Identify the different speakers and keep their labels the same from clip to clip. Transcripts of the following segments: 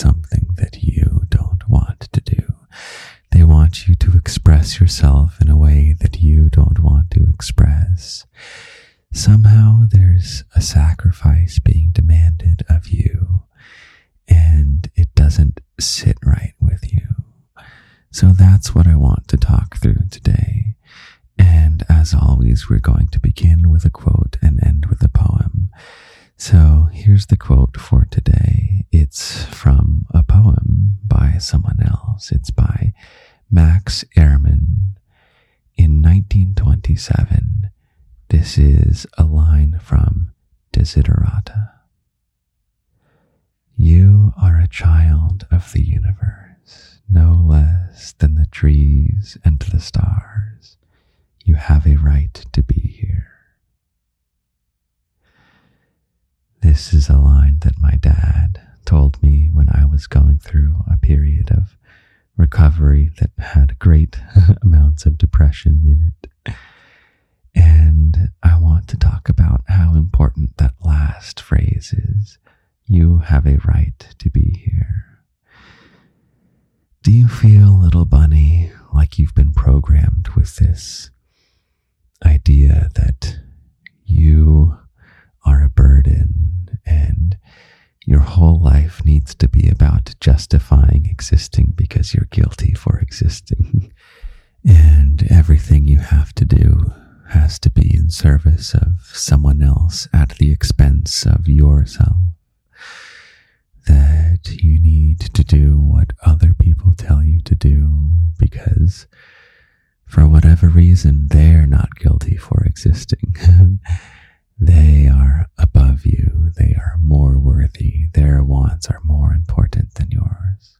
Speaker 1: something that you don't want to do. They want you to express yourself in a way that you don't want to express. Somehow there's a sacrifice being demanded of you and it doesn't sit right with you. So that's what I want to talk through today. And as always, we're going to begin with a quote and end with a poem. So here's the quote for today. It's from a poem by someone else. It's by Max Ehrmann in 1927. This is a line from Desiderata. You are a child of the universe, no less than the trees and the stars. You have a right to be here. This is a line that my dad told me when I was going through a period of recovery that had great amounts of depression in it. And I want to talk about how important that last phrase is. You have a right to be here. Do you feel, little bunny, like you've been programmed with this idea that you are a burden and your whole life needs to be about justifying existing because you're guilty for existing. and everything you have to do has to be in service of someone else at the expense of yourself. That you need to do what other people tell you to do because for whatever reason they're not guilty for existing. they are above you. They are more worthy. Their wants are more important than yours.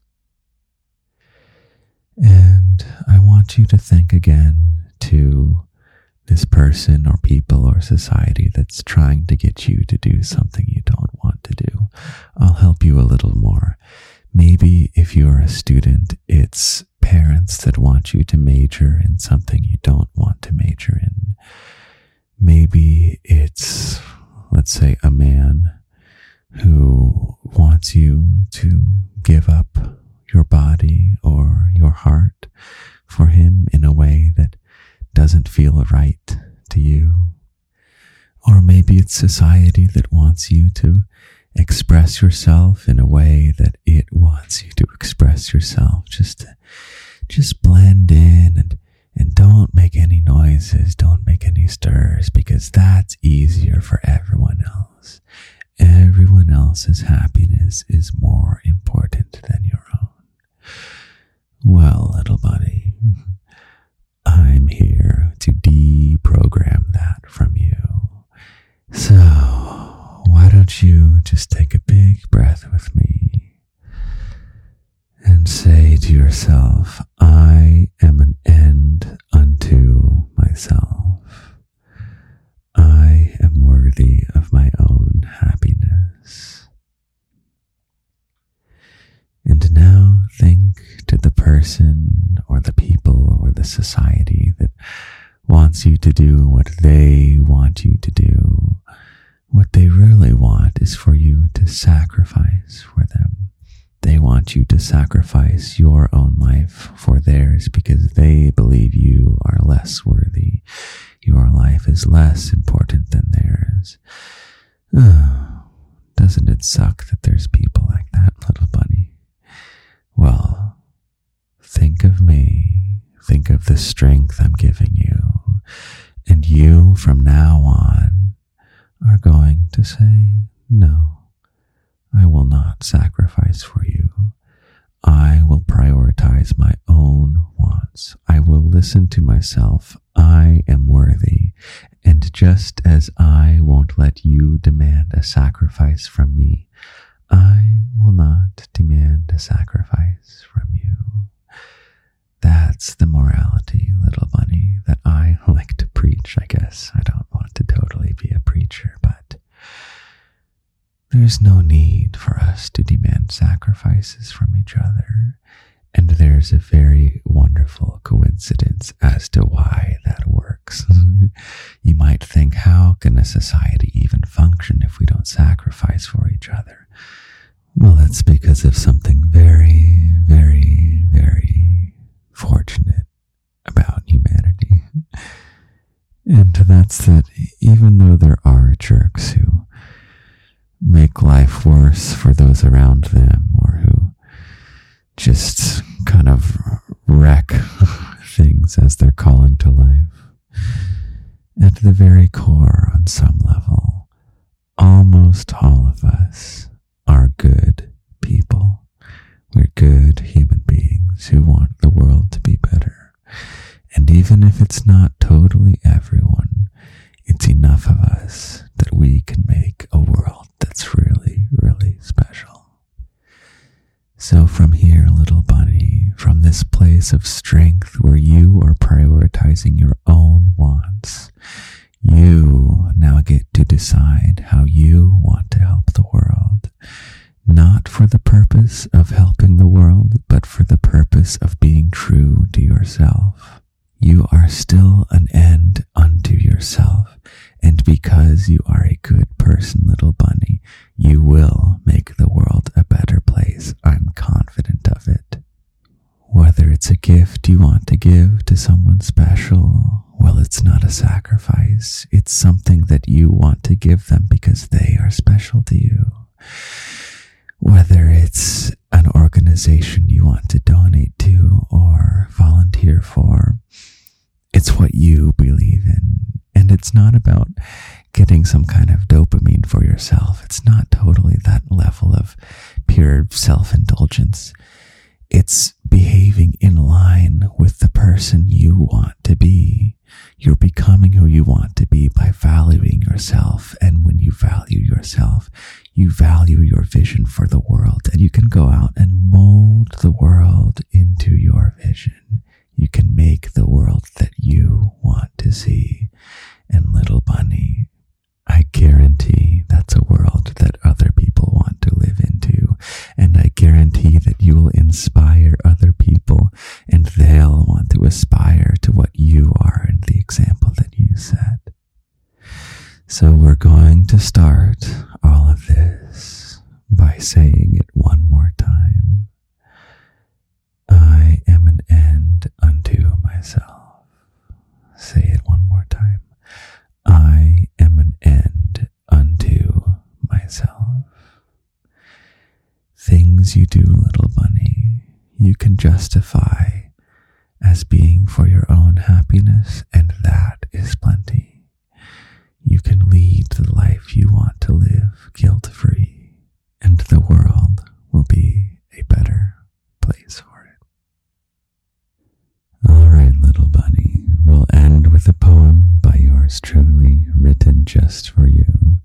Speaker 1: And I want you to think again to this person or people or society that's trying to get you to do something you don't want to do. I'll help you a little more. Maybe if you're a student, it's parents that want you to major in something you don't want to major in. Maybe it's, let's say, a man who wants you to give up your body or your heart for him in a way that doesn't feel right to you. Or maybe it's society that wants you to express yourself in a way that it wants you to express yourself. Just, just blend in and, and don't make any noises. Don't make any stirs because that's easier for everyone else. Everyone else's happiness is more important than your own. Well, little buddy, I'm here to deprogram that from you. So, why don't you just take a big breath with me and say to yourself, I am an end unto myself. I am worthy of my own happiness. And now think to the person or the people or the society that wants you to do what they want you to do. What they really want is for you to sacrifice for them. They want you to sacrifice your own life for theirs because they believe you are less worthy. Your life is less important than theirs. Doesn't it suck that there's people like that, little bunny? Well, think of me. Think of the strength I'm giving you. And you, from now on, are going to say, No, I will not sacrifice for you. I will prioritize my own wants. I will listen to myself. I am worthy. And just as I won't let you demand a sacrifice from me, I will not demand a sacrifice from. That's the morality, little bunny, that I like to preach, I guess. I don't want to totally be a preacher, but there's no need for us to demand sacrifices from each other. And there's a very wonderful coincidence as to why that works. you might think, how can a society even function if we don't sacrifice for each other? Well, that's because of something very, very fortunate about humanity. And that's that even though there are jerks who make life worse for those around them or who just kind of wreck things as they're calling to life, at the very core, on some level, almost all of us are good people. We're good human beings who want the world to be better. Even if it's not totally everyone, it's enough of us that we can make a world that's really, really special. So from here, little bunny, from this place of strength where you are prioritizing your own wants, you now get to decide how you want to help the world. Not for the purpose of helping the world, but for the purpose of being true to yourself. You are still an end unto yourself. And because you are a good person, little bunny, you will make the world a better place. I'm confident of it. Whether it's a gift you want to give to someone special, well, it's not a sacrifice. It's something that you want to give them because they are special to you. Whether it's an organization you want to donate to or volunteer for, it's what you believe in. And it's not about getting some kind of dopamine for yourself. It's not totally that level of pure self indulgence. It's behaving in line with the person you want to be. You're becoming who you want to be by valuing yourself. And when you value yourself, you value your vision for the world and you can go out and mold the world into your vision can make the world that you want to see. And little bunny, I guarantee that's a world that other people want to live into. And I guarantee that you will inspire other people and they'll want to aspire to what you are and the example that you set. So we're going to start all of this by saying it one more time. I am an end myself. Say it one more time. I am an end unto myself. Things you do, little bunny, you can justify as being for your own happiness, and that is plenty. You can lead the life you want to live guilt free, and the world will be a better place all right, little bunny, we'll end with a poem by yours truly, written just for you.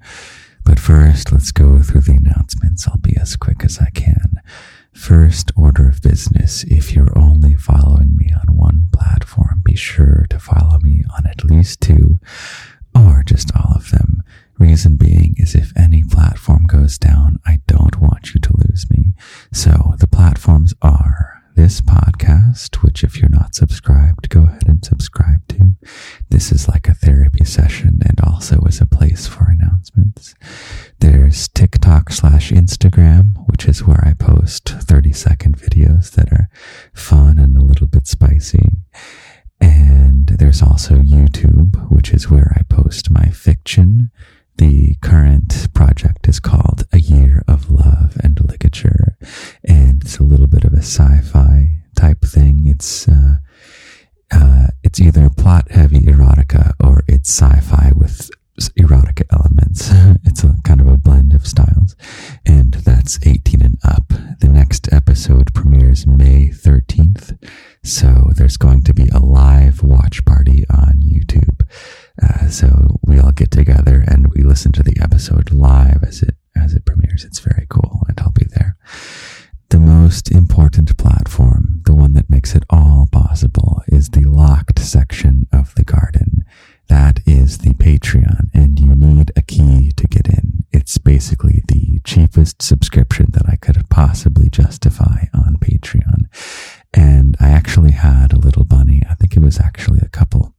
Speaker 1: But first, let's go through the announcements. I'll be as quick as I can. First order of business if you're only following me on one platform, be sure to follow me on at least two or just all of them. Reason being is if any platform goes down, I don't want you to lose me. So the platforms are this podcast, which if you're not subscribed, go ahead and subscribe to. This is like a therapy session and also is a place for announcements. There's TikTok slash Instagram, which is where I post 30 second videos that are fun and a little bit spicy. And there's also YouTube, which is where I post my fiction the current project is called A Year of Love and Ligature, and it's a little bit of a sci-fi type thing. It's uh, uh, it's either plot heavy erotica or it's sci-fi with erotica elements. it's a kind of a blend of styles, and that's 18 and up. The next episode premieres May 13th, so there's going to be a live watch party on YouTube. Uh, so we all get together and we listen to the episode live as it as it premieres. It's very cool, and I'll be there. The most important platform, the one that makes it all possible, is the locked section of the garden. That is the Patreon, and you need a key to get in. It's basically the cheapest subscription that I could possibly justify on Patreon. And I actually had a little bunny, I think it was actually a couple,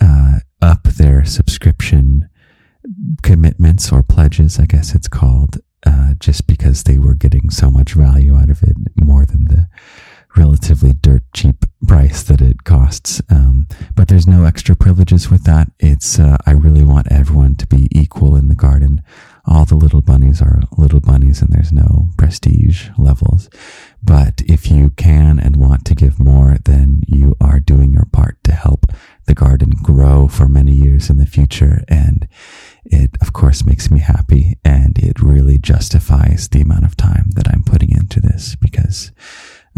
Speaker 1: uh, up their subscription commitments or pledges, I guess it's called, uh, just because they were getting so much value out of it, more than the relatively dirt cheap price that it costs. Um, but there's no extra privileges with that. It's, uh, I really want everyone to be equal in the garden. All the little bunnies are little bunnies and there's no prestige levels. But if you can and want to give more, then you are doing your part to help the garden grow for many years in the future. And it, of course, makes me happy and it really justifies the amount of time that I'm putting into this because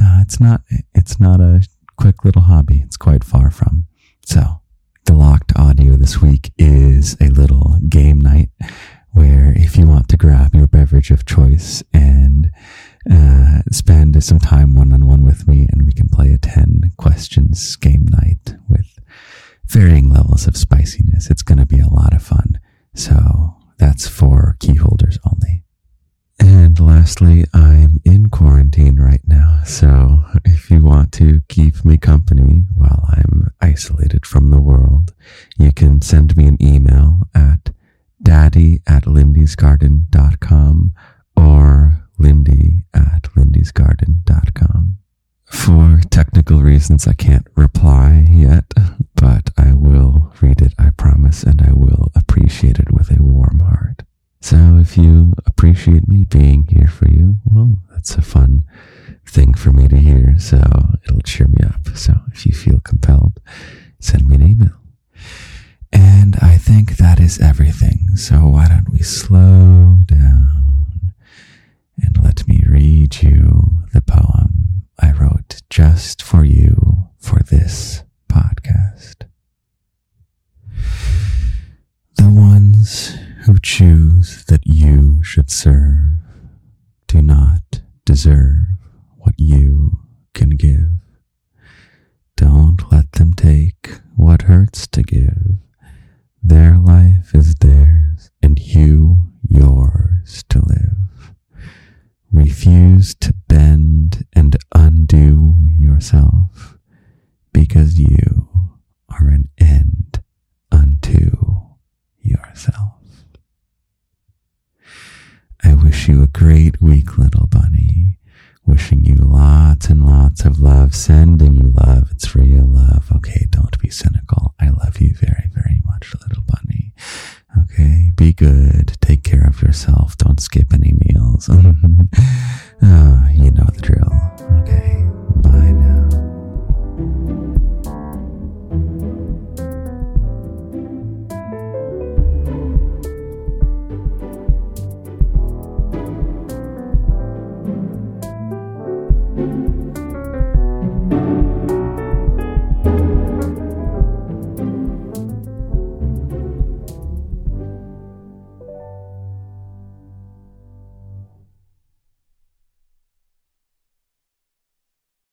Speaker 1: uh, it's not it's not a quick little hobby. It's quite far from. So the locked audio this week is a little game night where if you want to grab your beverage of choice and uh, spend some time one on one with me, and we can play a 10 questions game night with varying levels of spiciness. It's going to be a lot of fun. So that's for key holders only. And lastly, I'm in quarantine right now. So if you want to keep me company while I'm isolated from the world, you can send me an email at daddy at lindysgarden.com or lindy at lindysgarden.com. For technical reasons, I can't reply yet, but I will read it, I promise, and I will appreciate it with a warm heart. So if you appreciate me being here for you, well, that's a fun thing for me to hear. So it'll cheer me up. So if you feel compelled, send me an email. And I think that is everything. So why don't we slow down and let me read you the poem I wrote just for you for this podcast. The ones who choose that you should serve do not deserve what you can give. Don't let them take what hurts to give. Their life is theirs and you yours to live. Refuse to bend and undo yourself because you are an end unto yourself. great week, little bunny. Wishing you lots and lots of love, sending you love. It's real love. Okay, don't be cynical. I love you very, very much, little bunny. Okay, be good. Take care of yourself. Don't skip any meals. oh, you know the drill.